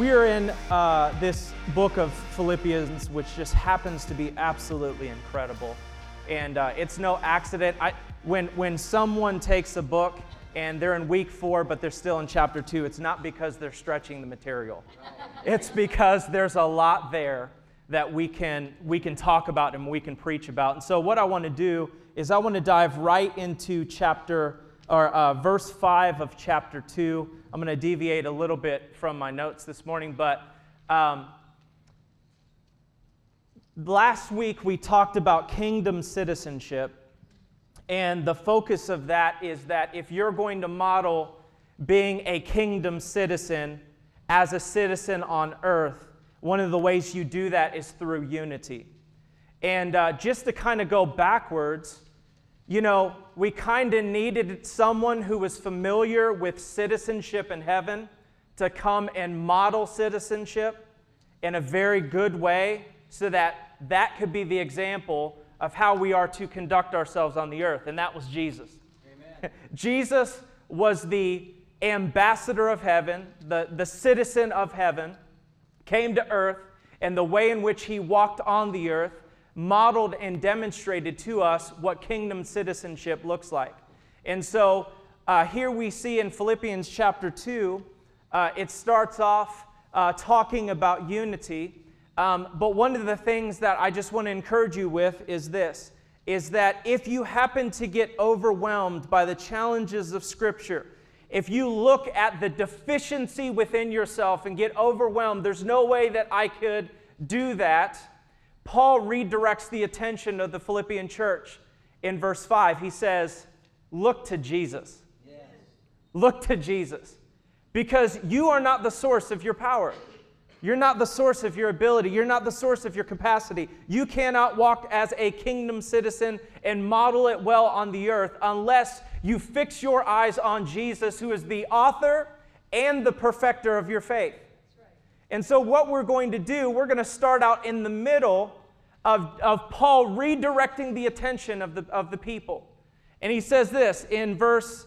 We are in uh, this book of Philippians, which just happens to be absolutely incredible. And uh, it's no accident. I, when, when someone takes a book and they're in week four, but they're still in chapter two, it's not because they're stretching the material. It's because there's a lot there that we can, we can talk about and we can preach about. And so, what I want to do is I want to dive right into chapter or uh, verse 5 of chapter 2. I'm going to deviate a little bit from my notes this morning, but um, last week we talked about kingdom citizenship. And the focus of that is that if you're going to model being a kingdom citizen as a citizen on earth, one of the ways you do that is through unity. And uh, just to kind of go backwards, you know, we kind of needed someone who was familiar with citizenship in heaven to come and model citizenship in a very good way so that that could be the example of how we are to conduct ourselves on the earth. And that was Jesus. Jesus was the ambassador of heaven, the, the citizen of heaven, came to earth, and the way in which he walked on the earth modeled and demonstrated to us what kingdom citizenship looks like. And so uh, here we see in Philippians chapter 2, uh, it starts off uh, talking about unity. Um, but one of the things that I just want to encourage you with is this is that if you happen to get overwhelmed by the challenges of Scripture, if you look at the deficiency within yourself and get overwhelmed, there's no way that I could do that Paul redirects the attention of the Philippian church in verse 5. He says, Look to Jesus. Yes. Look to Jesus. Because you are not the source of your power. You're not the source of your ability. You're not the source of your capacity. You cannot walk as a kingdom citizen and model it well on the earth unless you fix your eyes on Jesus, who is the author and the perfecter of your faith. And so, what we're going to do, we're going to start out in the middle of, of Paul redirecting the attention of the, of the people. And he says this in verse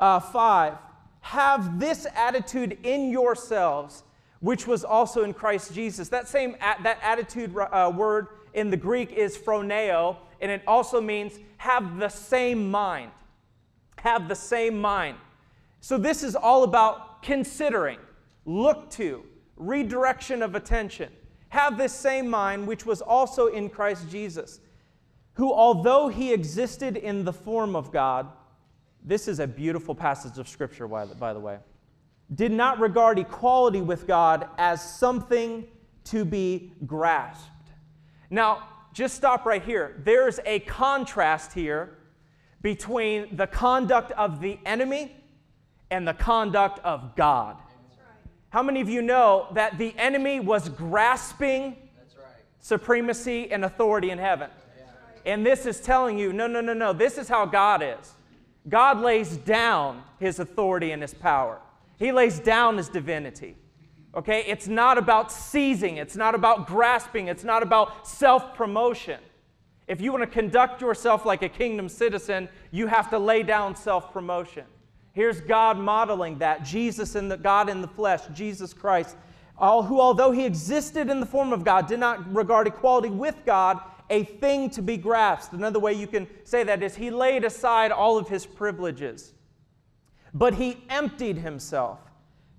uh, 5 Have this attitude in yourselves, which was also in Christ Jesus. That same that attitude uh, word in the Greek is phroneo, and it also means have the same mind. Have the same mind. So, this is all about considering, look to, redirection of attention. Have this same mind which was also in Christ Jesus, who, although he existed in the form of God, this is a beautiful passage of Scripture, by the way, did not regard equality with God as something to be grasped. Now, just stop right here. There's a contrast here between the conduct of the enemy and the conduct of God. How many of you know that the enemy was grasping right. supremacy and authority in heaven? Yeah. And this is telling you no, no, no, no. This is how God is. God lays down his authority and his power, he lays down his divinity. Okay? It's not about seizing, it's not about grasping, it's not about self promotion. If you want to conduct yourself like a kingdom citizen, you have to lay down self promotion. Here's God modeling that Jesus and the God in the flesh, Jesus Christ, all, who, although he existed in the form of God, did not regard equality with God a thing to be grasped. Another way you can say that is he laid aside all of his privileges, but he emptied himself,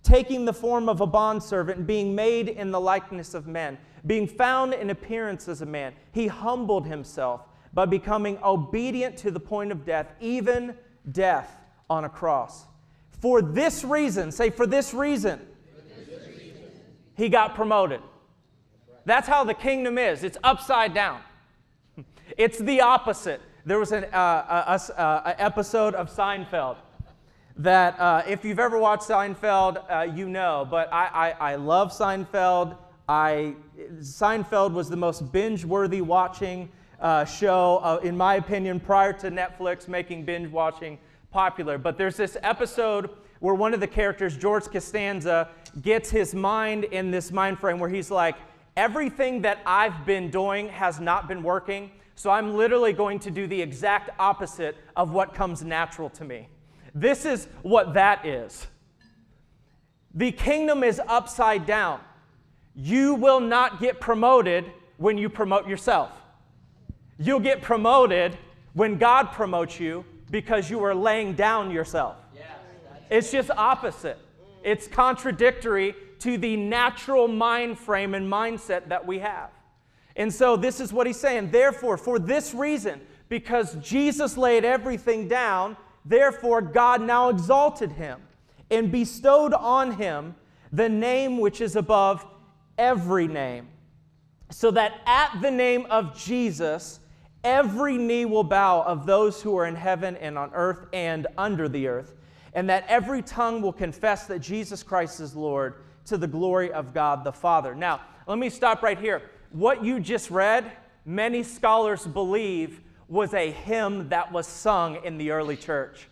taking the form of a bondservant being made in the likeness of men. Being found in appearance as a man, he humbled himself by becoming obedient to the point of death, even death on a cross. For this reason, say, for this reason, for this reason. he got promoted. That's how the kingdom is. It's upside down. It's the opposite. There was an uh, a, a, a episode of Seinfeld that, uh, if you've ever watched Seinfeld, uh, you know. But I, I, I love Seinfeld. I, Seinfeld was the most binge-worthy watching uh, show, uh, in my opinion, prior to Netflix making binge watching popular. But there's this episode where one of the characters, George Costanza, gets his mind in this mind frame where he's like, everything that I've been doing has not been working, so I'm literally going to do the exact opposite of what comes natural to me. This is what that is. The kingdom is upside down. You will not get promoted when you promote yourself. You'll get promoted when God promotes you because you are laying down yourself. It's just opposite. It's contradictory to the natural mind frame and mindset that we have. And so this is what he's saying. Therefore, for this reason, because Jesus laid everything down, therefore God now exalted him and bestowed on him the name which is above every name, so that at the name of Jesus, every knee will bow of those who are in heaven and on earth and under the earth, and that every tongue will confess that Jesus Christ is Lord to the glory of God the Father. Now, let me stop right here. What you just read, many scholars believe was a hymn that was sung in the early church.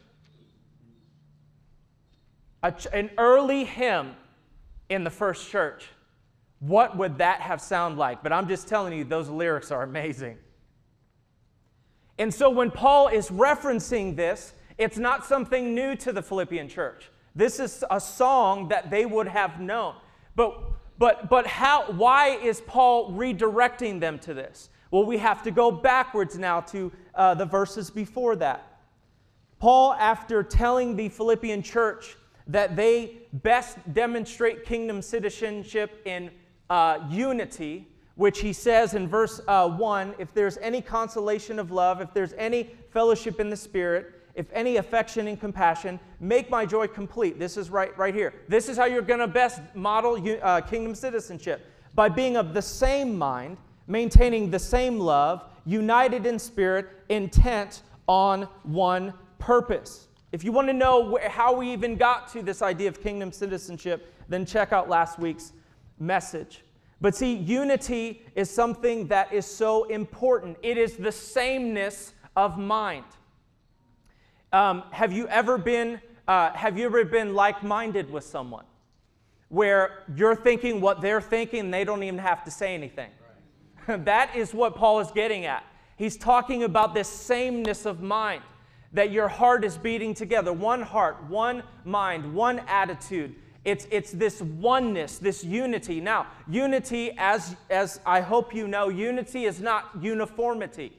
Ch- an early hymn in the first church. What would that have sounded like? But I'm just telling you, those lyrics are amazing. And so when Paul is referencing this, it's not something new to the Philippian church. This is a song that they would have known. But but but how why is Paul redirecting them to this? Well, we have to go backwards now to uh, the verses before that. Paul, after telling the Philippian church that they best demonstrate kingdom citizenship in uh, unity, which he says in verse uh, 1 if there's any consolation of love, if there's any fellowship in the Spirit, if any affection and compassion, make my joy complete. This is right, right here. This is how you're going to best model uh, kingdom citizenship by being of the same mind, maintaining the same love, united in spirit, intent on one purpose. If you want to know wh- how we even got to this idea of kingdom citizenship, then check out last week's message. But see, unity is something that is so important. It is the sameness of mind. Um, have you ever been uh, have you ever been like-minded with someone where you're thinking what they're thinking they don't even have to say anything? Right. that is what Paul is getting at. He's talking about this sameness of mind that your heart is beating together, one heart, one mind, one attitude. It's, it's this oneness, this unity. Now, unity, as, as I hope you know, unity is not uniformity.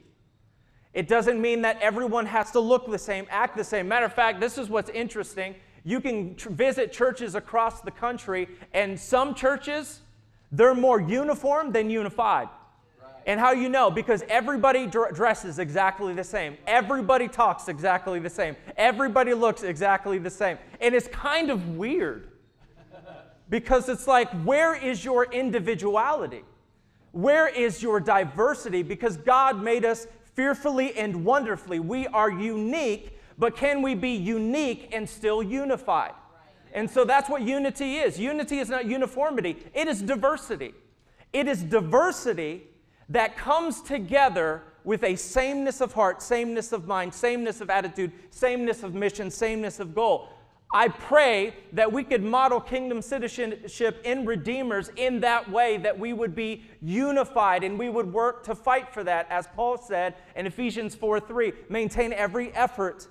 It doesn't mean that everyone has to look the same, act the same. Matter of fact, this is what's interesting. You can tr- visit churches across the country, and some churches, they're more uniform than unified. And how you know? Because everybody dr- dresses exactly the same. Everybody talks exactly the same. Everybody looks exactly the same. And it's kind of weird. Because it's like, where is your individuality? Where is your diversity? Because God made us fearfully and wonderfully. We are unique, but can we be unique and still unified? And so that's what unity is. Unity is not uniformity, it is diversity. It is diversity that comes together with a sameness of heart, sameness of mind, sameness of attitude, sameness of mission, sameness of goal. I pray that we could model kingdom citizenship in Redeemers in that way, that we would be unified and we would work to fight for that, as Paul said in Ephesians 4 3. Maintain every effort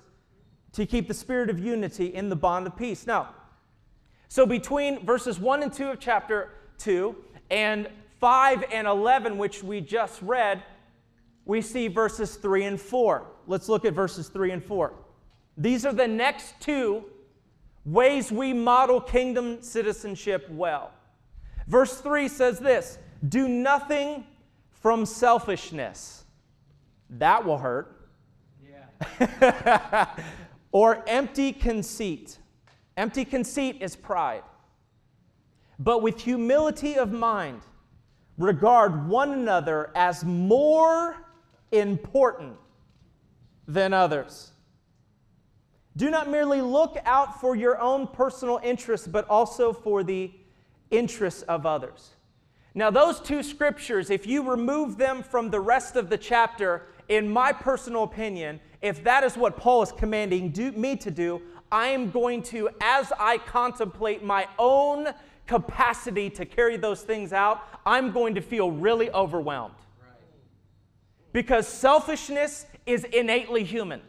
to keep the spirit of unity in the bond of peace. Now, so between verses 1 and 2 of chapter 2 and 5 and 11, which we just read, we see verses 3 and 4. Let's look at verses 3 and 4. These are the next two ways we model kingdom citizenship well. Verse 3 says this Do nothing from selfishness. That will hurt. Yeah. or empty conceit. Empty conceit is pride. But with humility of mind, regard one another as more important than others. Do not merely look out for your own personal interests, but also for the interests of others. Now, those two scriptures, if you remove them from the rest of the chapter, in my personal opinion, if that is what Paul is commanding do, me to do, I am going to, as I contemplate my own capacity to carry those things out, I'm going to feel really overwhelmed. Because selfishness is innately human.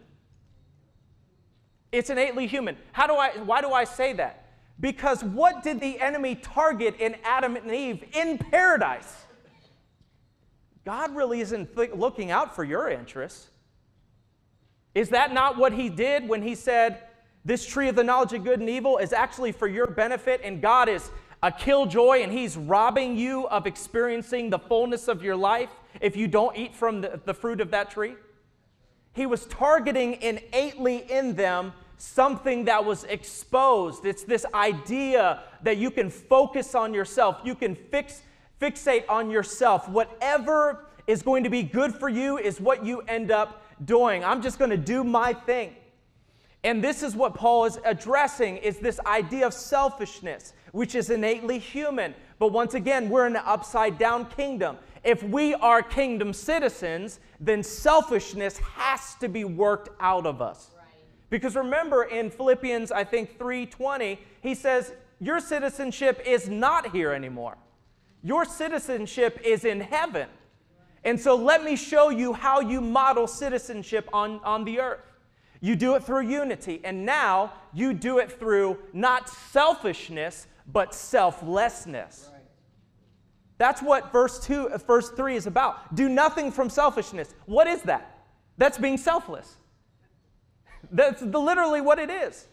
It's innately human. How do I, why do I say that? Because what did the enemy target in Adam and Eve in paradise? God really isn't th- looking out for your interests. Is that not what he did when he said, This tree of the knowledge of good and evil is actually for your benefit, and God is a killjoy and he's robbing you of experiencing the fullness of your life if you don't eat from the, the fruit of that tree? He was targeting innately in them something that was exposed. It's this idea that you can focus on yourself, you can fix, fixate on yourself. Whatever is going to be good for you is what you end up doing. I'm just going to do my thing. And this is what Paul is addressing is this idea of selfishness, which is innately human. But once again, we're in an upside down kingdom. If we are kingdom citizens, then selfishness has to be worked out of us. Because remember in Philippians I think 3:20, he says, "Your citizenship is not here anymore. Your citizenship is in heaven." And so let me show you how you model citizenship on, on the earth. You do it through unity, and now you do it through not selfishness, but selflessness. Right. That's what verse 2, uh, verse 3 is about. Do nothing from selfishness. What is that? That's being selfless. That's literally what it is.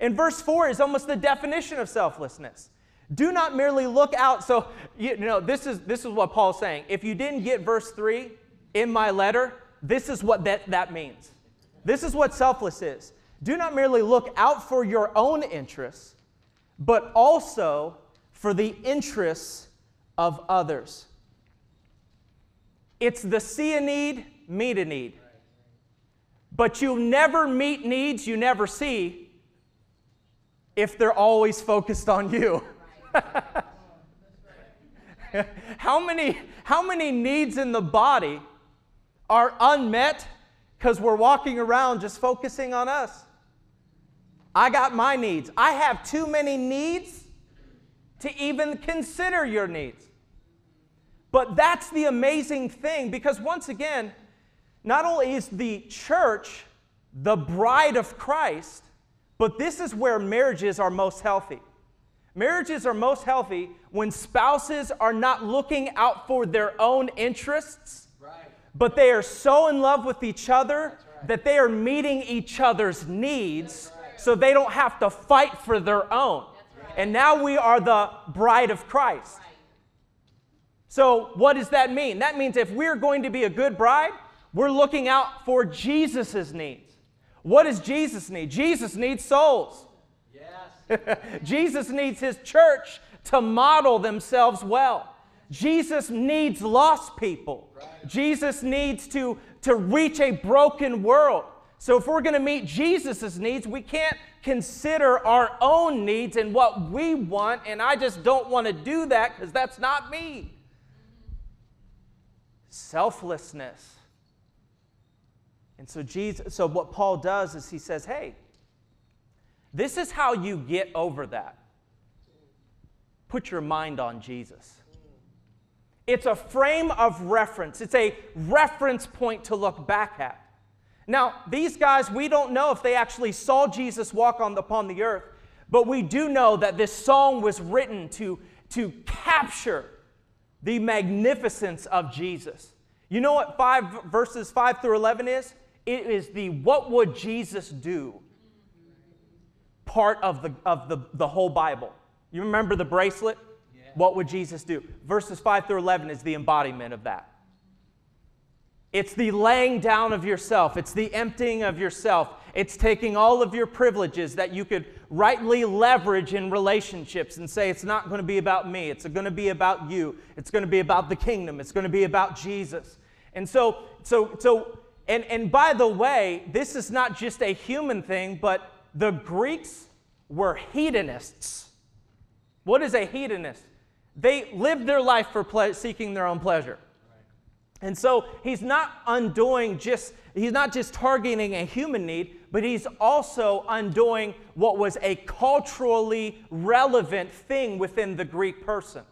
And verse 4 is almost the definition of selflessness. Do not merely look out. So, you know, this is, this is what Paul's saying. If you didn't get verse 3 in my letter, this is what that, that means. This is what selfless is. Do not merely look out for your own interests, but also for the interests of others. It's the see a need, meet a need. But you never meet needs you never see if they're always focused on you. how, many, how many needs in the body are unmet because we're walking around just focusing on us? I got my needs. I have too many needs to even consider your needs. But that's the amazing thing because, once again, not only is the church the bride of Christ, but this is where marriages are most healthy. Marriages are most healthy when spouses are not looking out for their own interests, right. but they are so in love with each other right. that they are meeting each other's needs right. so they don't have to fight for their own. And now we are the bride of Christ. So, what does that mean? That means if we're going to be a good bride, we're looking out for Jesus' needs. What does Jesus need? Jesus needs souls. Yes. Jesus needs his church to model themselves well. Jesus needs lost people. Right. Jesus needs to, to reach a broken world. So, if we're going to meet Jesus' needs, we can't consider our own needs and what we want, and I just don't want to do that because that's not me. Mm-hmm. Selflessness. And so, Jesus, so what Paul does is he says, hey, this is how you get over that. Put your mind on Jesus. It's a frame of reference, it's a reference point to look back at. Now, these guys, we don't know if they actually saw Jesus walk on upon the earth, but we do know that this song was written to, to capture the magnificence of Jesus. You know what five verses 5 through 11 is? It is the what would Jesus do part of the, of the, the whole Bible. You remember the bracelet? Yeah. What would Jesus do? Verses 5 through 11 is the embodiment of that. It's the laying down of yourself, it's the emptying of yourself. It's taking all of your privileges that you could rightly leverage in relationships and say, it's not going to be about me, it's going to be about you, it's going to be about the kingdom, it's going to be about Jesus. And so, so, so, and, and by the way, this is not just a human thing, but the Greeks were hedonists. What is a hedonist? They lived their life for ple- seeking their own pleasure. And so he's not undoing just, he's not just targeting a human need, but he's also undoing what was a culturally relevant thing within the Greek person.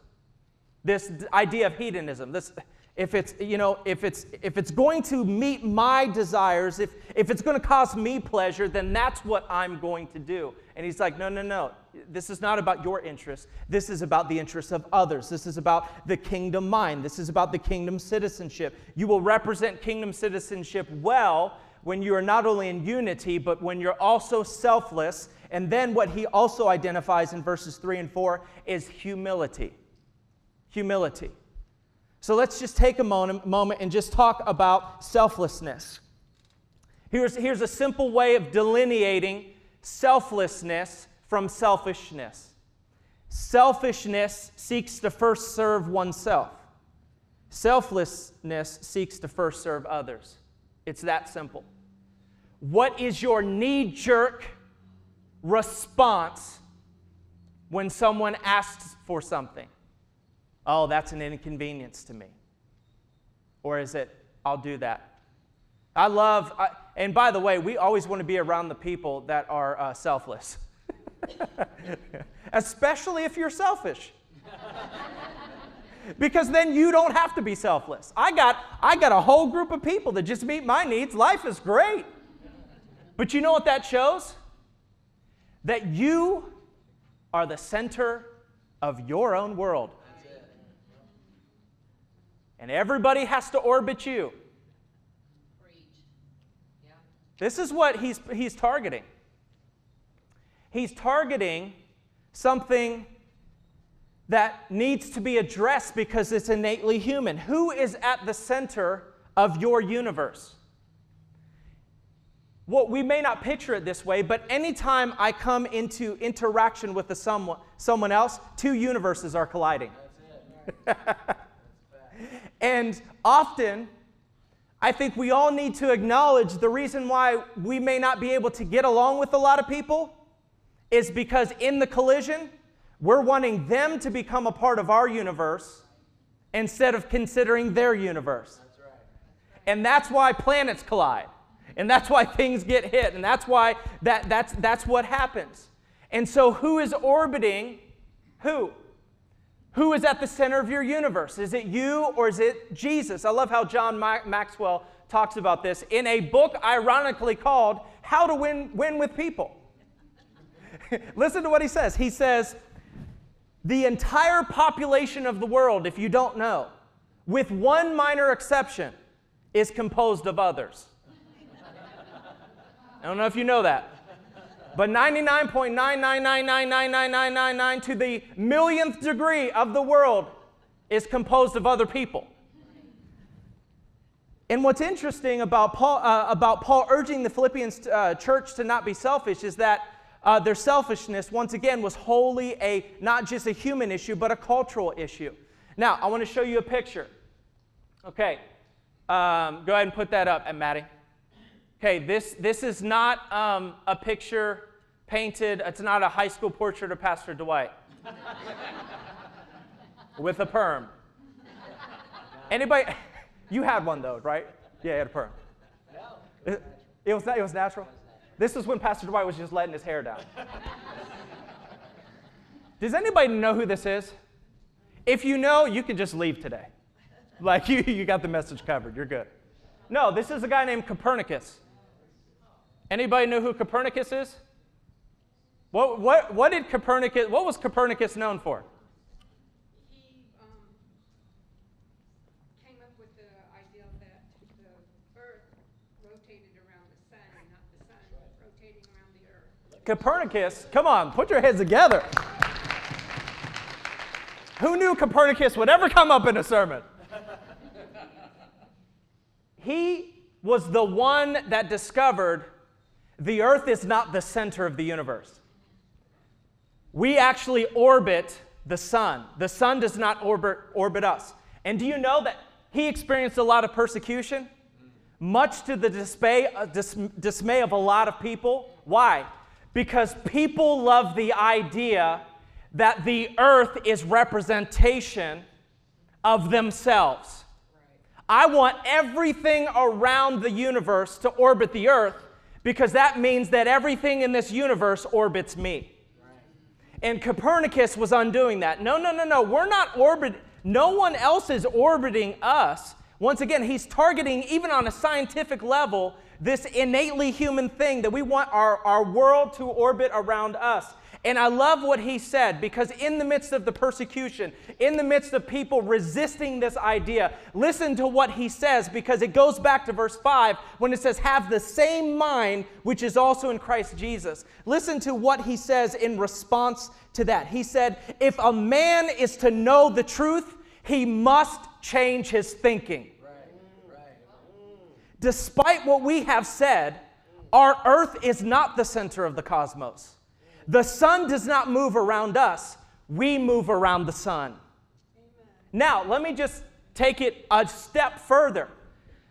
This idea of hedonism, this if it's you know if it's if it's going to meet my desires if If it's going to cause me pleasure, then that's what I'm going to do. And he's like, no, no, no. This is not about your interests. This is about the interests of others. This is about the kingdom mind. This is about the kingdom citizenship. You will represent kingdom citizenship well when you are not only in unity, but when you're also selfless. And then what he also identifies in verses 3 and 4 is humility. Humility. So let's just take a moment, and just talk about selflessness. Here's, here's a simple way of delineating selflessness from selfishness. Selfishness seeks to first serve oneself. Selflessness seeks to first serve others. It's that simple. What is your knee jerk response when someone asks for something? Oh, that's an inconvenience to me. Or is it, I'll do that? I love, I, and by the way, we always want to be around the people that are uh, selfless, especially if you're selfish. because then you don't have to be selfless. I got, I got a whole group of people that just meet my needs. Life is great. But you know what that shows? That you are the center of your own world. And everybody has to orbit you. This is what he's, he's targeting. He's targeting something that needs to be addressed because it's innately human. Who is at the center of your universe? Well, we may not picture it this way, but anytime I come into interaction with someone, someone else, two universes are colliding. and often, I think we all need to acknowledge the reason why we may not be able to get along with a lot of people is because in the collision, we're wanting them to become a part of our universe instead of considering their universe. That's right. And that's why planets collide. And that's why things get hit. And that's why that, that's, that's what happens. And so, who is orbiting who? Who is at the center of your universe? Is it you or is it Jesus? I love how John Maxwell talks about this in a book ironically called How to Win, Win with People. Listen to what he says. He says, The entire population of the world, if you don't know, with one minor exception, is composed of others. I don't know if you know that. But 99.999999999 to the millionth degree of the world is composed of other people. And what's interesting about Paul, uh, about Paul urging the Philippians uh, church to not be selfish is that uh, their selfishness, once again, was wholly a not just a human issue, but a cultural issue. Now, I want to show you a picture. Okay, um, go ahead and put that up, Maddie. Okay, this, this is not um, a picture painted, it's not a high school portrait of Pastor Dwight with a perm. Anybody, you had one though, right? Yeah, you had a perm. It, it, was, it was natural? This is when Pastor Dwight was just letting his hair down. Does anybody know who this is? If you know, you can just leave today. Like you, you got the message covered. You're good. No, this is a guy named Copernicus. Anybody know who Copernicus is? What, what, what did Copernicus, what was Copernicus known for? He um, came up with the idea that the earth rotated around the sun and not the sun rotating around the earth. Copernicus, come on, put your heads together. Who knew Copernicus would ever come up in a sermon? he was the one that discovered the earth is not the center of the universe. We actually orbit the sun. The sun does not orbit, orbit us. And do you know that he experienced a lot of persecution? Much to the dismay, uh, dis- dismay of a lot of people. Why? Because people love the idea that the earth is representation of themselves. I want everything around the universe to orbit the earth because that means that everything in this universe orbits me. And Copernicus was undoing that. No, no, no, no. We're not orbiting, no one else is orbiting us. Once again, he's targeting, even on a scientific level, this innately human thing that we want our, our world to orbit around us. And I love what he said because, in the midst of the persecution, in the midst of people resisting this idea, listen to what he says because it goes back to verse 5 when it says, Have the same mind which is also in Christ Jesus. Listen to what he says in response to that. He said, If a man is to know the truth, he must change his thinking. Despite what we have said, our earth is not the center of the cosmos. The sun does not move around us, we move around the sun. Amen. Now, let me just take it a step further.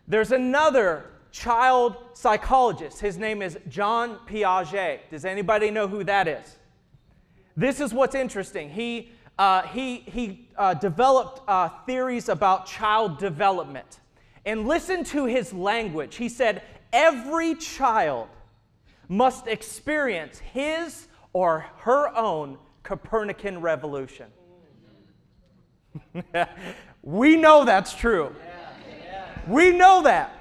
There's another child psychologist. His name is John Piaget. Does anybody know who that is? This is what's interesting. He, uh, he, he uh, developed uh, theories about child development. And listen to his language. He said, Every child must experience his or her own Copernican revolution. we know that's true. We know that.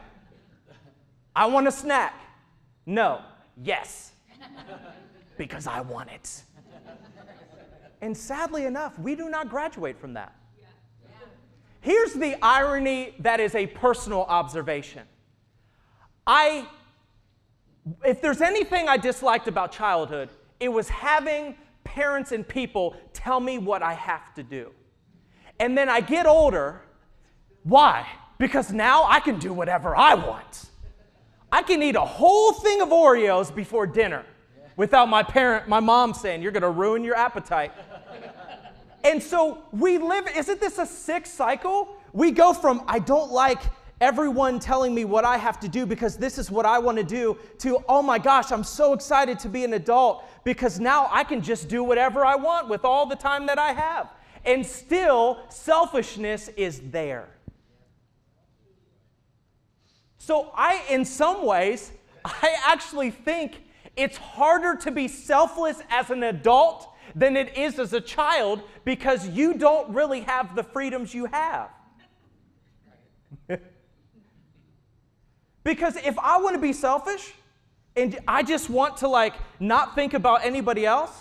I want a snack. No. Yes. because I want it. And sadly enough, we do not graduate from that. Here's the irony that is a personal observation. I, if there's anything I disliked about childhood, it was having parents and people tell me what I have to do. And then I get older. Why? Because now I can do whatever I want. I can eat a whole thing of Oreos before dinner without my parent, my mom saying, You're going to ruin your appetite. and so we live, isn't this a sick cycle? We go from, I don't like everyone telling me what I have to do because this is what I want to do, to, oh my gosh, I'm so excited to be an adult because now I can just do whatever I want with all the time that I have. And still, selfishness is there. So, I, in some ways, I actually think it's harder to be selfless as an adult than it is as a child because you don't really have the freedoms you have. Because if I want to be selfish and I just want to like not think about anybody else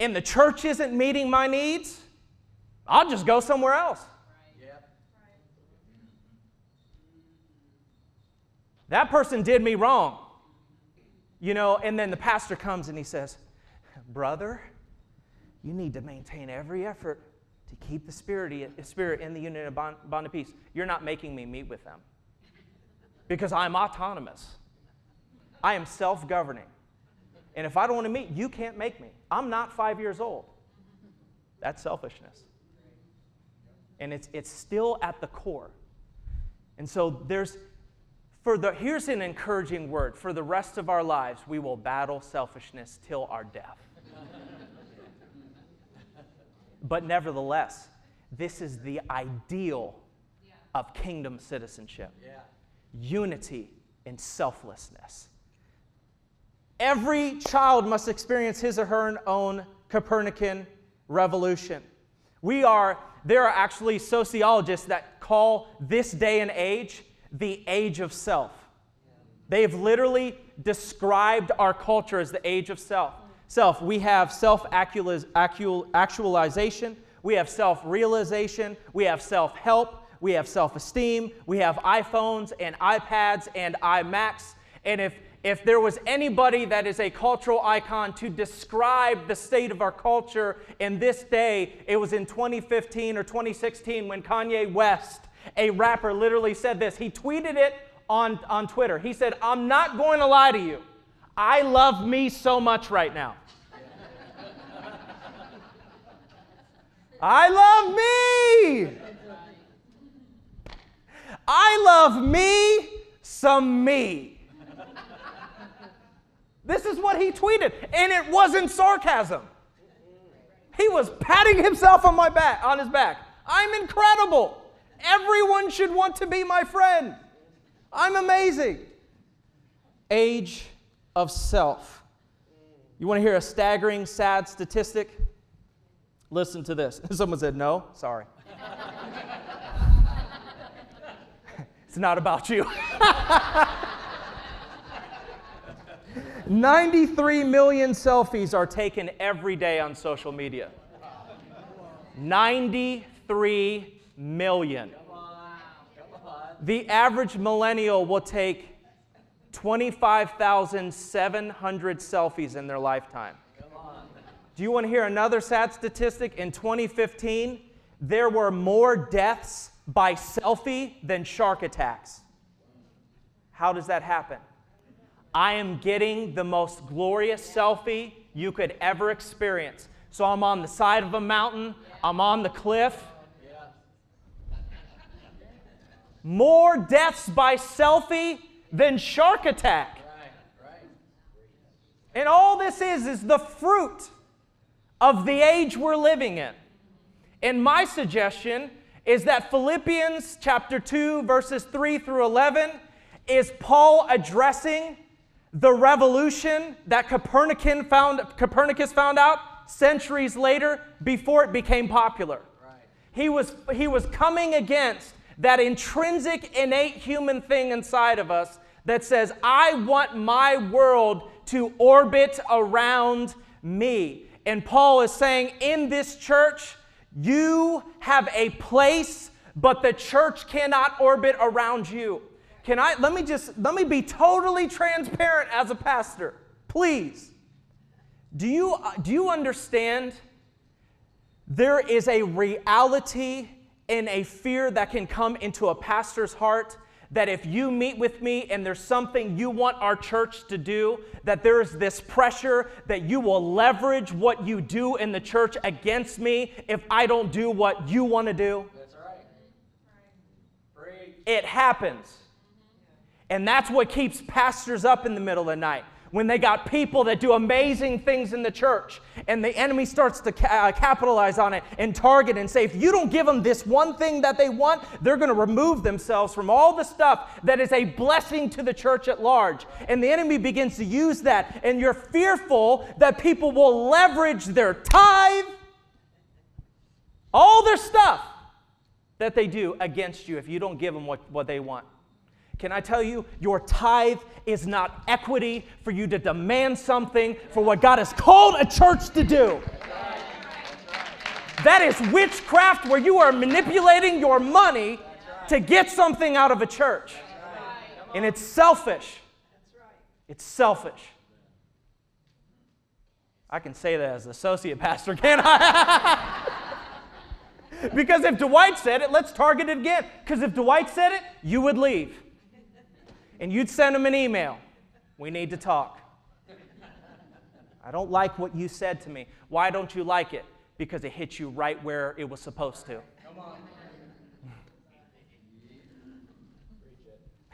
and the church isn't meeting my needs, I'll just go somewhere else. That person did me wrong. You know, and then the pastor comes and he says, Brother, you need to maintain every effort to keep the spirit, spirit in the unit of bond, bond of peace. You're not making me meet with them because I'm autonomous. I am self governing. And if I don't want to meet, you can't make me. I'm not five years old. That's selfishness. And it's, it's still at the core. And so there's, for the, here's an encouraging word. For the rest of our lives, we will battle selfishness till our death. but nevertheless, this is the ideal of kingdom citizenship. Yeah unity and selflessness. Every child must experience his or her own Copernican revolution. We are, there are actually sociologists that call this day and age the age of self. They have literally described our culture as the age of self. Self, we have self actualization, we have self realization, we have self help, we have self esteem, we have iPhones and iPads and iMacs. And if, if there was anybody that is a cultural icon to describe the state of our culture in this day, it was in 2015 or 2016 when Kanye West, a rapper, literally said this. He tweeted it on, on Twitter. He said, I'm not going to lie to you. I love me so much right now. I love me. I love me some me. this is what he tweeted, and it wasn't sarcasm. He was patting himself on my back, on his back. I'm incredible. Everyone should want to be my friend. I'm amazing. Age of self. You want to hear a staggering, sad statistic? Listen to this. Someone said no. Sorry. It's not about you. 93 million selfies are taken every day on social media. 93 million. The average millennial will take 25,700 selfies in their lifetime. Do you want to hear another sad statistic? In 2015, there were more deaths by selfie than shark attacks. How does that happen? I am getting the most glorious selfie you could ever experience. So I'm on the side of a mountain, I'm on the cliff. More deaths by selfie than shark attack. And all this is is the fruit of the age we're living in. And my suggestion is that Philippians chapter 2 verses 3 through 11 is Paul addressing the revolution that Copernican found, Copernicus found out centuries later before it became popular. Right. He, was, he was coming against that intrinsic, innate human thing inside of us that says, I want my world to orbit around me. And Paul is saying, in this church, you have a place, but the church cannot orbit around you. Can I let me just let me be totally transparent as a pastor. Please. Do you do you understand there is a reality and a fear that can come into a pastor's heart that if you meet with me and there's something you want our church to do, that there's this pressure that you will leverage what you do in the church against me if I don't do what you want to do? That's right. It happens. And that's what keeps pastors up in the middle of the night. When they got people that do amazing things in the church, and the enemy starts to ca- uh, capitalize on it and target and say, if you don't give them this one thing that they want, they're going to remove themselves from all the stuff that is a blessing to the church at large. And the enemy begins to use that, and you're fearful that people will leverage their tithe, all their stuff that they do against you if you don't give them what, what they want. Can I tell you, your tithe is not equity for you to demand something for what God has called a church to do. That is witchcraft where you are manipulating your money to get something out of a church. And it's selfish. It's selfish. I can say that as an associate pastor, can I? because if Dwight said it, let's target it again. Because if Dwight said it, you would leave and you'd send them an email. We need to talk. I don't like what you said to me. Why don't you like it? Because it hit you right where it was supposed to.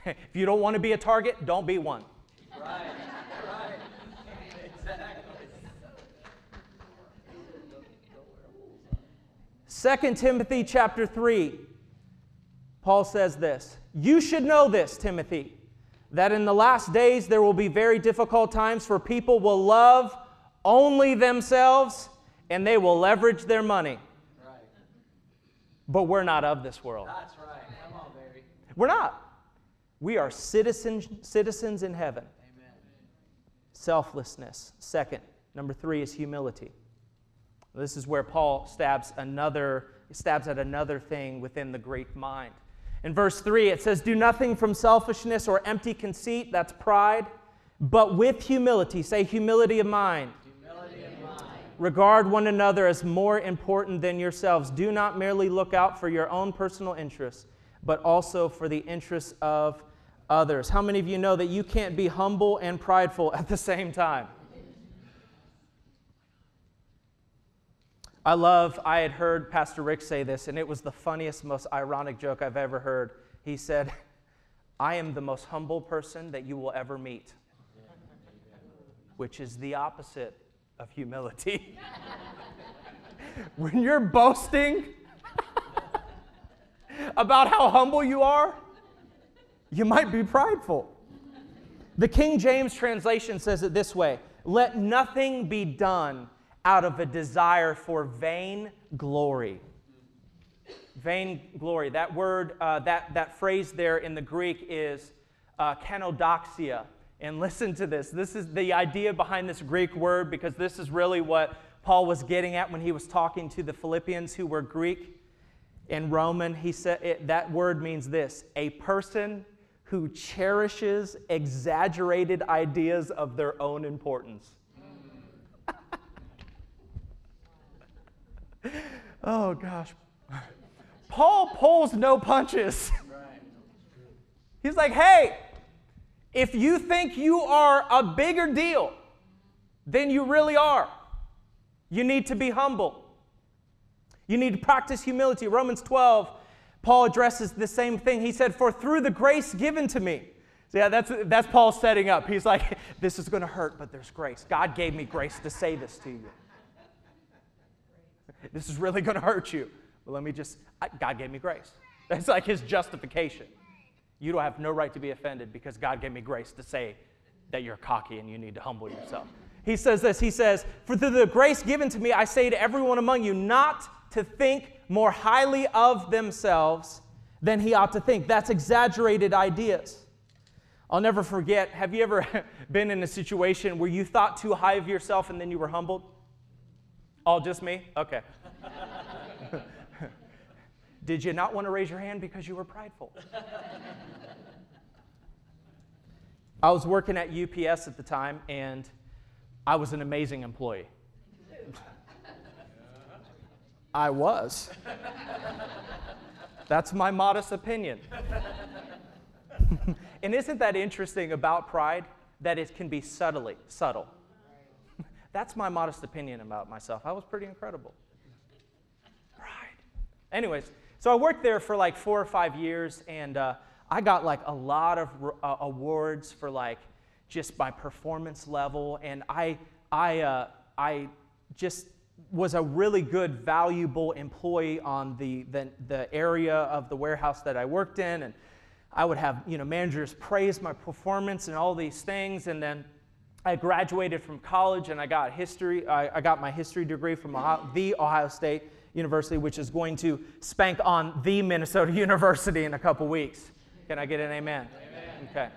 if you don't want to be a target, don't be one. Right, right. Exactly. 2 Timothy chapter 3, Paul says this You should know this, Timothy that in the last days there will be very difficult times for people will love only themselves and they will leverage their money. Right. But we're not of this world. That's right. Come on, baby. We're not. We are citizens, citizens in heaven. Amen. Selflessness. Second. Number three is humility. This is where Paul stabs another stabs at another thing within the Greek mind. In verse 3, it says, Do nothing from selfishness or empty conceit, that's pride, but with humility. Say, humility of mind. Humility of mind. Regard one another as more important than yourselves. Do not merely look out for your own personal interests, but also for the interests of others. How many of you know that you can't be humble and prideful at the same time? I love, I had heard Pastor Rick say this, and it was the funniest, most ironic joke I've ever heard. He said, I am the most humble person that you will ever meet, which is the opposite of humility. when you're boasting about how humble you are, you might be prideful. The King James translation says it this way Let nothing be done out of a desire for vain glory. Vainglory. That word, uh, that, that phrase there in the Greek is uh, kenodoxia. And listen to this. This is the idea behind this Greek word because this is really what Paul was getting at when he was talking to the Philippians who were Greek and Roman. He said it, that word means this a person who cherishes exaggerated ideas of their own importance. Oh, gosh. Paul pulls no punches. He's like, hey, if you think you are a bigger deal than you really are, you need to be humble. You need to practice humility. Romans 12, Paul addresses the same thing. He said, For through the grace given to me, so yeah, that's, that's Paul setting up. He's like, This is going to hurt, but there's grace. God gave me grace to say this to you. This is really going to hurt you. But let me just, God gave me grace. That's like his justification. You don't have no right to be offended because God gave me grace to say that you're cocky and you need to humble yourself. He says this He says, For through the grace given to me, I say to everyone among you not to think more highly of themselves than he ought to think. That's exaggerated ideas. I'll never forget. Have you ever been in a situation where you thought too high of yourself and then you were humbled? All just me? Okay. Did you not want to raise your hand because you were prideful? I was working at UPS at the time, and I was an amazing employee. I was. That's my modest opinion. and isn't that interesting about pride? That it can be subtly, subtle. That's my modest opinion about myself. I was pretty incredible. Pride. Anyways, so I worked there for like four or five years, and uh, I got like a lot of uh, awards for like just my performance level, and I, I, uh, I just was a really good, valuable employee on the, the, the area of the warehouse that I worked in, and I would have you know managers praise my performance and all these things, and then I graduated from college and I got history. I, I got my history degree from Ohio, the Ohio State University, which is going to spank on the Minnesota University in a couple weeks. Can I get an amen? amen? Okay.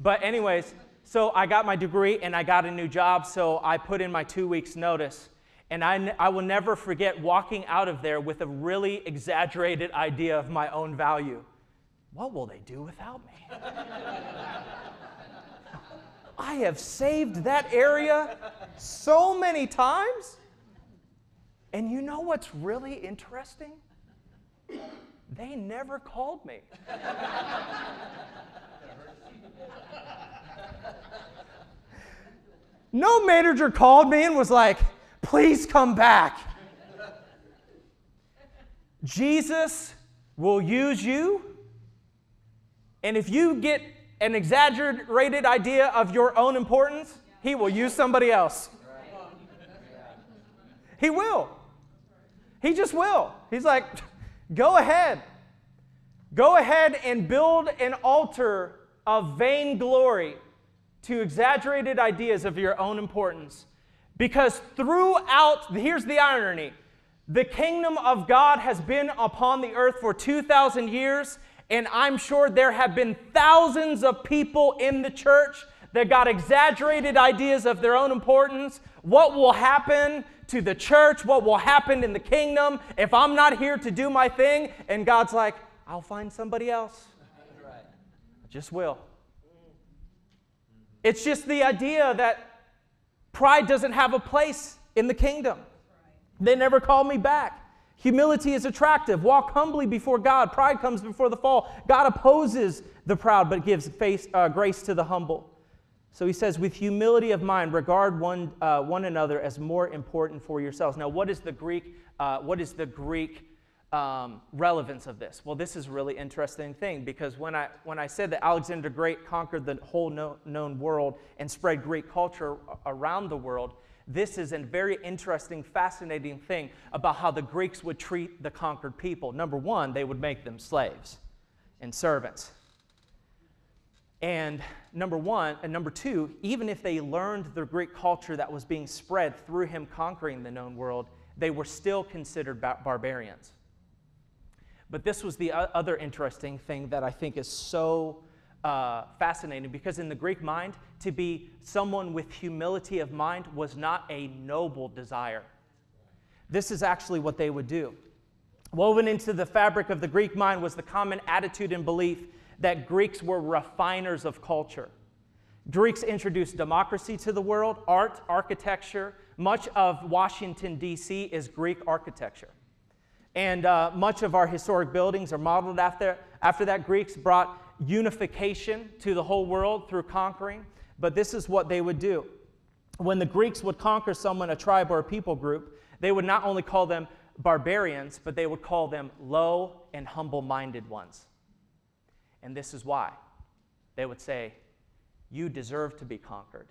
But, anyways, so I got my degree and I got a new job, so I put in my two weeks' notice. And I, I will never forget walking out of there with a really exaggerated idea of my own value. What will they do without me? I have saved that area so many times. And you know what's really interesting? They never called me. no manager called me and was like, please come back. Jesus will use you. And if you get an exaggerated idea of your own importance, he will use somebody else. He will. He just will. He's like, go ahead. Go ahead and build an altar of vainglory to exaggerated ideas of your own importance. Because throughout, here's the irony the kingdom of God has been upon the earth for 2,000 years, and I'm sure there have been thousands of people in the church that got exaggerated ideas of their own importance. What will happen to the church, what will happen in the kingdom if I'm not here to do my thing. And God's like, I'll find somebody else. Right. Just will. It's just the idea that pride doesn't have a place in the kingdom. They never call me back. Humility is attractive. Walk humbly before God. Pride comes before the fall. God opposes the proud but gives face, uh, grace to the humble. So he says, with humility of mind, regard one, uh, one another as more important for yourselves. Now, what is the Greek, uh, what is the Greek um, relevance of this? Well, this is a really interesting thing because when I, when I said that Alexander the Great conquered the whole no, known world and spread Greek culture around the world, this is a very interesting, fascinating thing about how the Greeks would treat the conquered people. Number one, they would make them slaves and servants. And number one, and number two, even if they learned the Greek culture that was being spread through him conquering the known world, they were still considered bar- barbarians. But this was the other interesting thing that I think is so uh, fascinating because in the Greek mind, to be someone with humility of mind was not a noble desire. This is actually what they would do. Woven into the fabric of the Greek mind was the common attitude and belief that Greeks were refiners of culture. Greeks introduced democracy to the world, art, architecture. Much of Washington, D.C. is Greek architecture. And uh, much of our historic buildings are modeled after, after that. Greeks brought unification to the whole world through conquering, but this is what they would do. When the Greeks would conquer someone, a tribe or a people group, they would not only call them barbarians, but they would call them low and humble minded ones. And this is why. They would say, You deserve to be conquered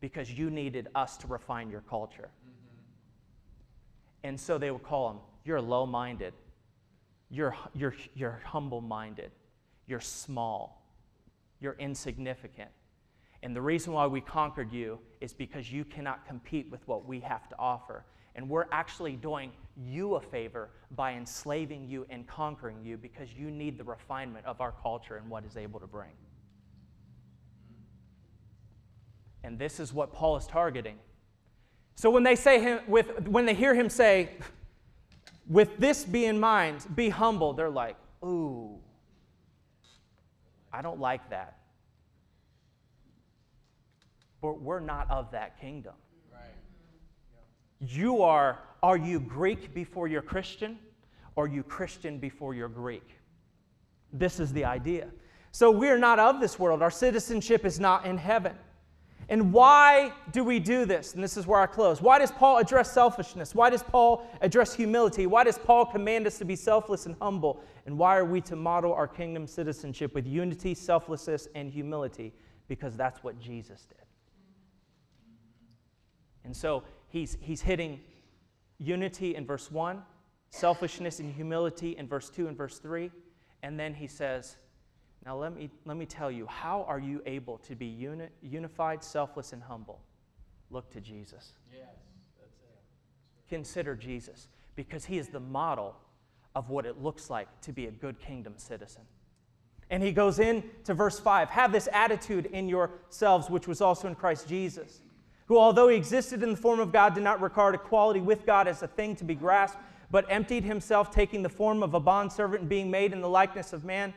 because you needed us to refine your culture. Mm-hmm. And so they would call them, You're low minded, you're, you're, you're humble minded, you're small, you're insignificant. And the reason why we conquered you is because you cannot compete with what we have to offer. And we're actually doing you a favor by enslaving you and conquering you because you need the refinement of our culture and what is able to bring. And this is what Paul is targeting. So when they say him with when they hear him say, with this be in mind, be humble, they're like, ooh, I don't like that. But we're not of that kingdom. You are, are you Greek before you're Christian? Or you Christian before you're Greek? This is the idea. So we're not of this world. Our citizenship is not in heaven. And why do we do this? And this is where I close. Why does Paul address selfishness? Why does Paul address humility? Why does Paul command us to be selfless and humble? And why are we to model our kingdom citizenship with unity, selflessness, and humility? Because that's what Jesus did. And so he's, he's hitting unity in verse 1, selfishness and humility in verse 2 and verse 3. And then he says, Now let me, let me tell you, how are you able to be uni- unified, selfless, and humble? Look to Jesus. Yes, that's it. Consider Jesus because he is the model of what it looks like to be a good kingdom citizen. And he goes in to verse 5 Have this attitude in yourselves, which was also in Christ Jesus who, although he existed in the form of God, did not regard equality with God as a thing to be grasped, but emptied himself, taking the form of a bondservant and being made in the likeness of man.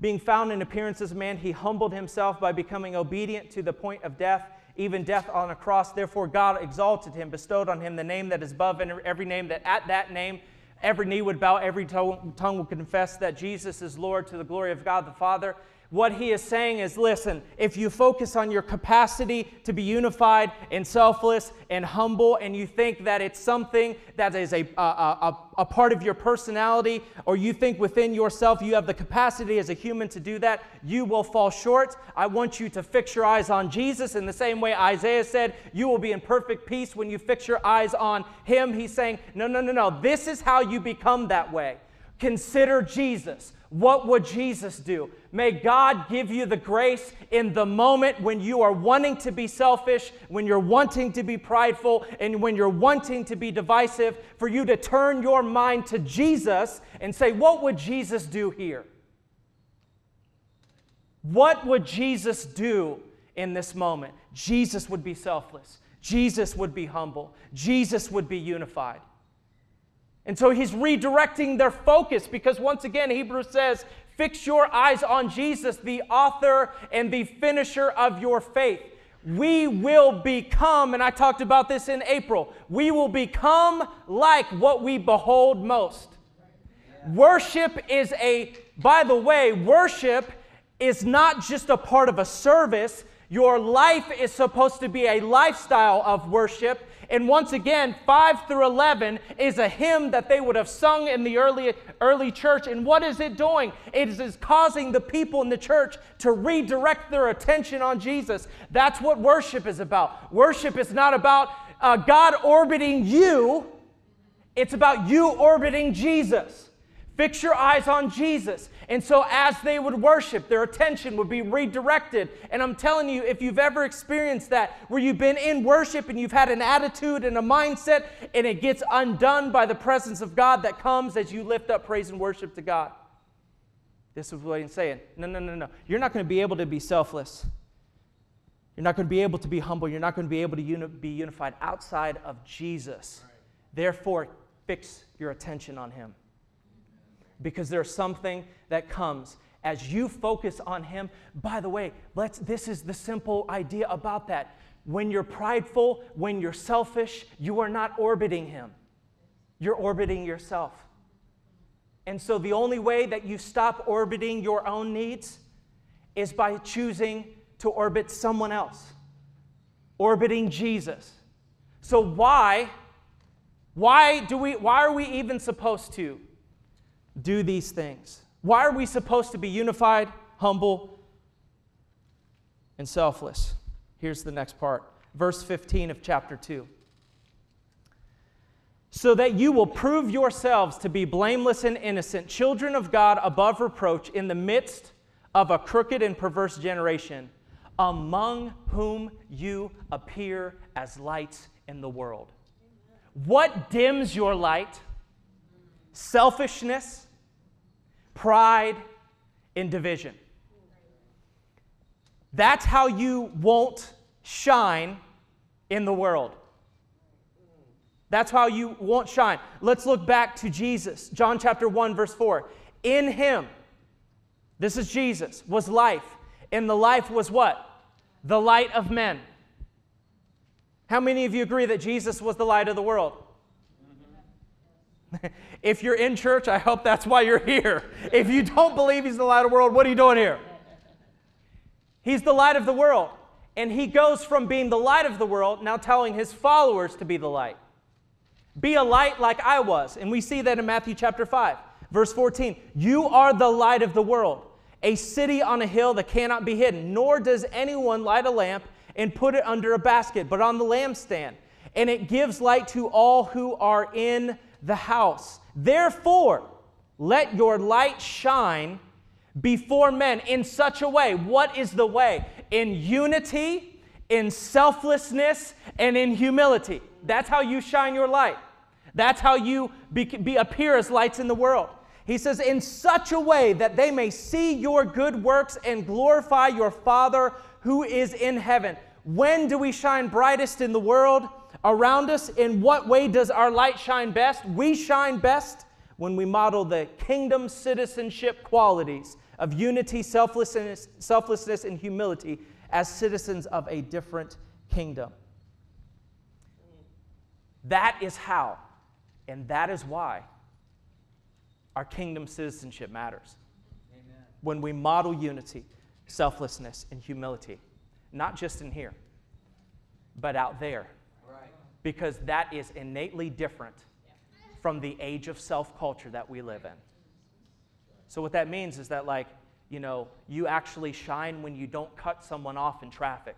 Being found in appearance as man, he humbled himself by becoming obedient to the point of death, even death on a cross. Therefore, God exalted him, bestowed on him the name that is above every name, that at that name every knee would bow, every tongue would confess that Jesus is Lord to the glory of God the Father. What he is saying is listen, if you focus on your capacity to be unified and selfless and humble, and you think that it's something that is a, a, a, a, part of your personality, or you think within yourself you have the capacity as a human to do that, you will fall short. I want you to fix your eyes on Jesus in the same way Isaiah said, You will be in perfect peace when you fix your eyes on him. He's saying, No, no, no, no. This is how you become that way. Consider Jesus. What would Jesus do? May God give you the grace in the moment when you are wanting to be selfish, when you're wanting to be prideful, and when you're wanting to be divisive, for you to turn your mind to Jesus and say, What would Jesus do here? What would Jesus do in this moment? Jesus would be selfless. Jesus would be humble. Jesus would be unified. And so he's redirecting their focus because once again, Hebrews says, Fix your eyes on Jesus, the author and the finisher of your faith. We will become, and I talked about this in April, we will become like what we behold most. Worship is a, by the way, worship is not just a part of a service. Your life is supposed to be a lifestyle of worship. And once again, 5 through 11 is a hymn that they would have sung in the early, early church. And what is it doing? It is causing the people in the church to redirect their attention on Jesus. That's what worship is about. Worship is not about uh, God orbiting you, it's about you orbiting Jesus. Fix your eyes on Jesus. And so, as they would worship, their attention would be redirected. And I'm telling you, if you've ever experienced that, where you've been in worship and you've had an attitude and a mindset, and it gets undone by the presence of God that comes as you lift up praise and worship to God. This is what he's saying. No, no, no, no. You're not going to be able to be selfless. You're not going to be able to be humble. You're not going to be able to uni- be unified outside of Jesus. Therefore, fix your attention on him because there's something that comes. As you focus on him by the way let's this is the simple idea about that. When you're prideful when you're selfish you are not orbiting him. You're orbiting yourself. And so the only way that you stop orbiting your own needs is by choosing to orbit someone else orbiting jesus. So why why do we why are we even supposed to do these things? Why are we supposed to be unified, humble, and selfless? Here's the next part. Verse 15 of chapter 2. So that you will prove yourselves to be blameless and innocent, children of God above reproach, in the midst of a crooked and perverse generation, among whom you appear as lights in the world. What dims your light? Selfishness, pride, and division. That's how you won't shine in the world. That's how you won't shine. Let's look back to Jesus. John chapter 1, verse 4. In him, this is Jesus, was life. And the life was what? The light of men. How many of you agree that Jesus was the light of the world? if you're in church, I hope that's why you're here. If you don't believe He's the light of the world, what are you doing here? He's the light of the world. And He goes from being the light of the world, now telling His followers to be the light. Be a light like I was. And we see that in Matthew chapter 5, verse 14. You are the light of the world, a city on a hill that cannot be hidden, nor does anyone light a lamp and put it under a basket, but on the lampstand. And it gives light to all who are in the house. Therefore, let your light shine before men in such a way. What is the way? In unity, in selflessness, and in humility. That's how you shine your light. That's how you be, be, appear as lights in the world. He says, in such a way that they may see your good works and glorify your Father who is in heaven. When do we shine brightest in the world? Around us. In what way does our light shine best? We shine best when we model the kingdom citizenship qualities of unity, selflessness, selflessness and humility as citizens of a different kingdom. That is how, and that is why our kingdom citizenship matters. Amen. When we model unity, selflessness, and humility, not just in here, but out there because that is innately different from the age of self culture that we live in. So, what that means is that, like, you know, you actually shine when you don't cut someone off in traffic.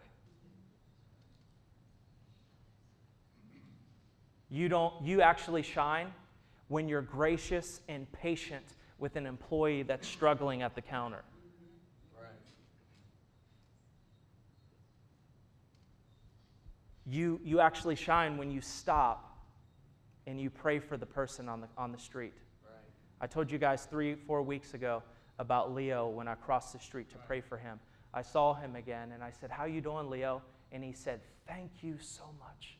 You don't you actually shine when you're gracious and patient with an employee that's struggling at the counter. You, you actually shine when you stop and you pray for the person on the, on the street. Right. I told you guys three, four weeks ago about Leo when I crossed the street to right. pray for him. I saw him again and I said, How you doing, Leo? And he said, Thank you so much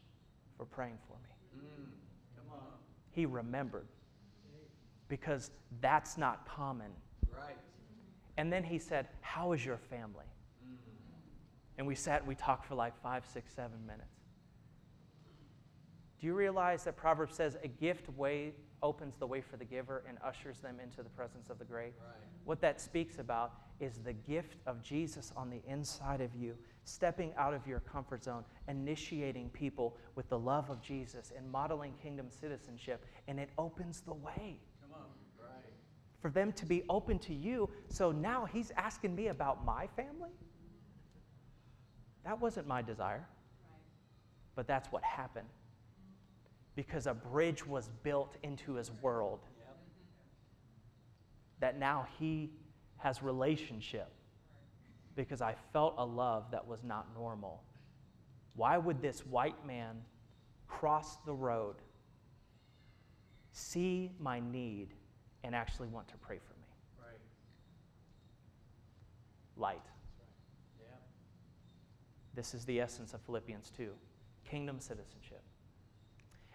for praying for me. Mm, he remembered because that's not common. Right. And then he said, How is your family? Mm. And we sat, and we talked for like five, six, seven minutes. Do you realize that Proverbs says a gift way opens the way for the giver and ushers them into the presence of the great? Right. What that speaks about is the gift of Jesus on the inside of you, stepping out of your comfort zone, initiating people with the love of Jesus and modeling kingdom citizenship, and it opens the way. Right. For them to be open to you. So now he's asking me about my family? That wasn't my desire. But that's what happened because a bridge was built into his world. that now he has relationship because I felt a love that was not normal. Why would this white man cross the road, see my need, and actually want to pray for me? Right. Light. Yeah. This is the essence of Philippians 2 kingdom citizenship.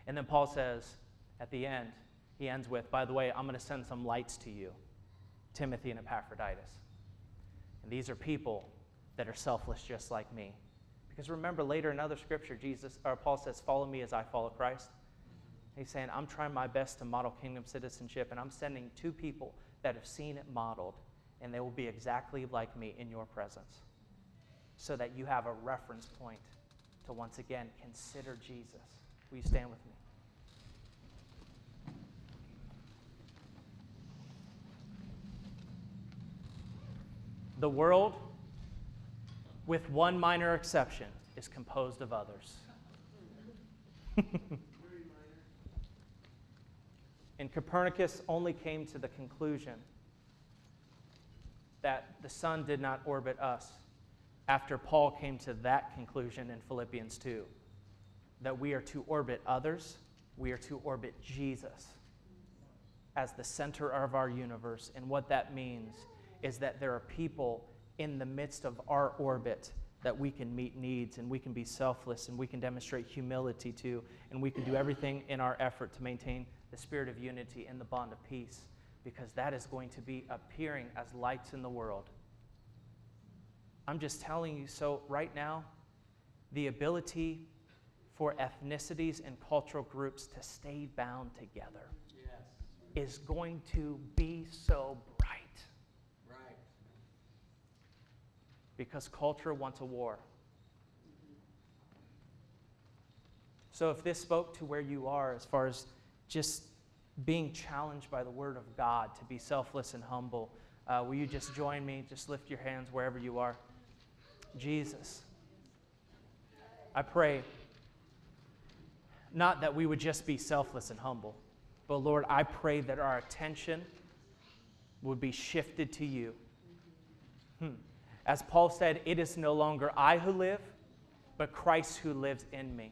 And then Paul says at the end, he ends with, by the way, I'm going to send some lights to you, Timothy and Epaphroditus. And these are people that are selfless just like me. Because remember later in other scripture, Jesus or Paul says, Follow me as I follow Christ. He's saying, I'm trying my best to model kingdom citizenship, and I'm sending two people that have seen it modeled, and they will be exactly like me in your presence. So that you have a reference point to once again consider Jesus. Will you stand with me? The world, with one minor exception, is composed of others. and Copernicus only came to the conclusion that the sun did not orbit us after Paul came to that conclusion in Philippians 2 that we are to orbit others, we are to orbit Jesus as the center of our universe. And what that means is that there are people in the midst of our orbit that we can meet needs and we can be selfless and we can demonstrate humility to, and we can do everything in our effort to maintain the spirit of unity and the bond of peace because that is going to be appearing as lights in the world. I'm just telling you so right now, the ability for ethnicities and cultural groups to stay bound together Yes. is going to be so bright Right. because culture wants a war. So, if this spoke to where you are as far as just being challenged by the Word of God to be selfless and humble, uh, will you just join me? Just lift your hands wherever you are. Jesus, I pray not that we would just be selfless and humble, but Lord, I pray that our attention would be shifted to you. Hmm. As Paul said, it is no longer I who live, but Christ who lives in me.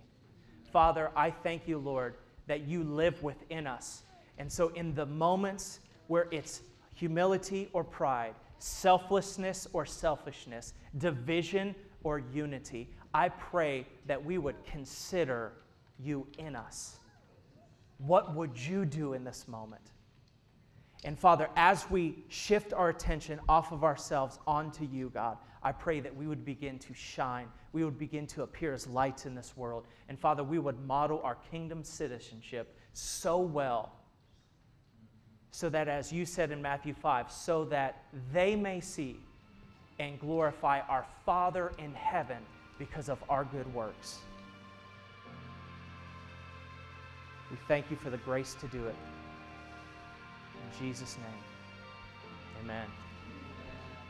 Father, I thank you, Lord, that you live within us. And so, in the moments where it's humility or pride, selflessness or selfishness, division or unity, I pray that we would consider you in us. What would you do in this moment? And Father, as we shift our attention off of ourselves onto you, God, I pray that we would begin to shine. We would begin to appear as lights in this world. And Father, we would model our kingdom citizenship so well, so that, as you said in Matthew 5, so that they may see and glorify our Father in heaven because of our good works. We thank you for the grace to do it. In Jesus' name, amen.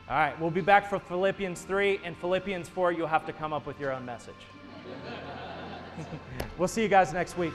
All right, we'll be back for Philippians 3 and Philippians 4. You'll have to come up with your own message. we'll see you guys next week.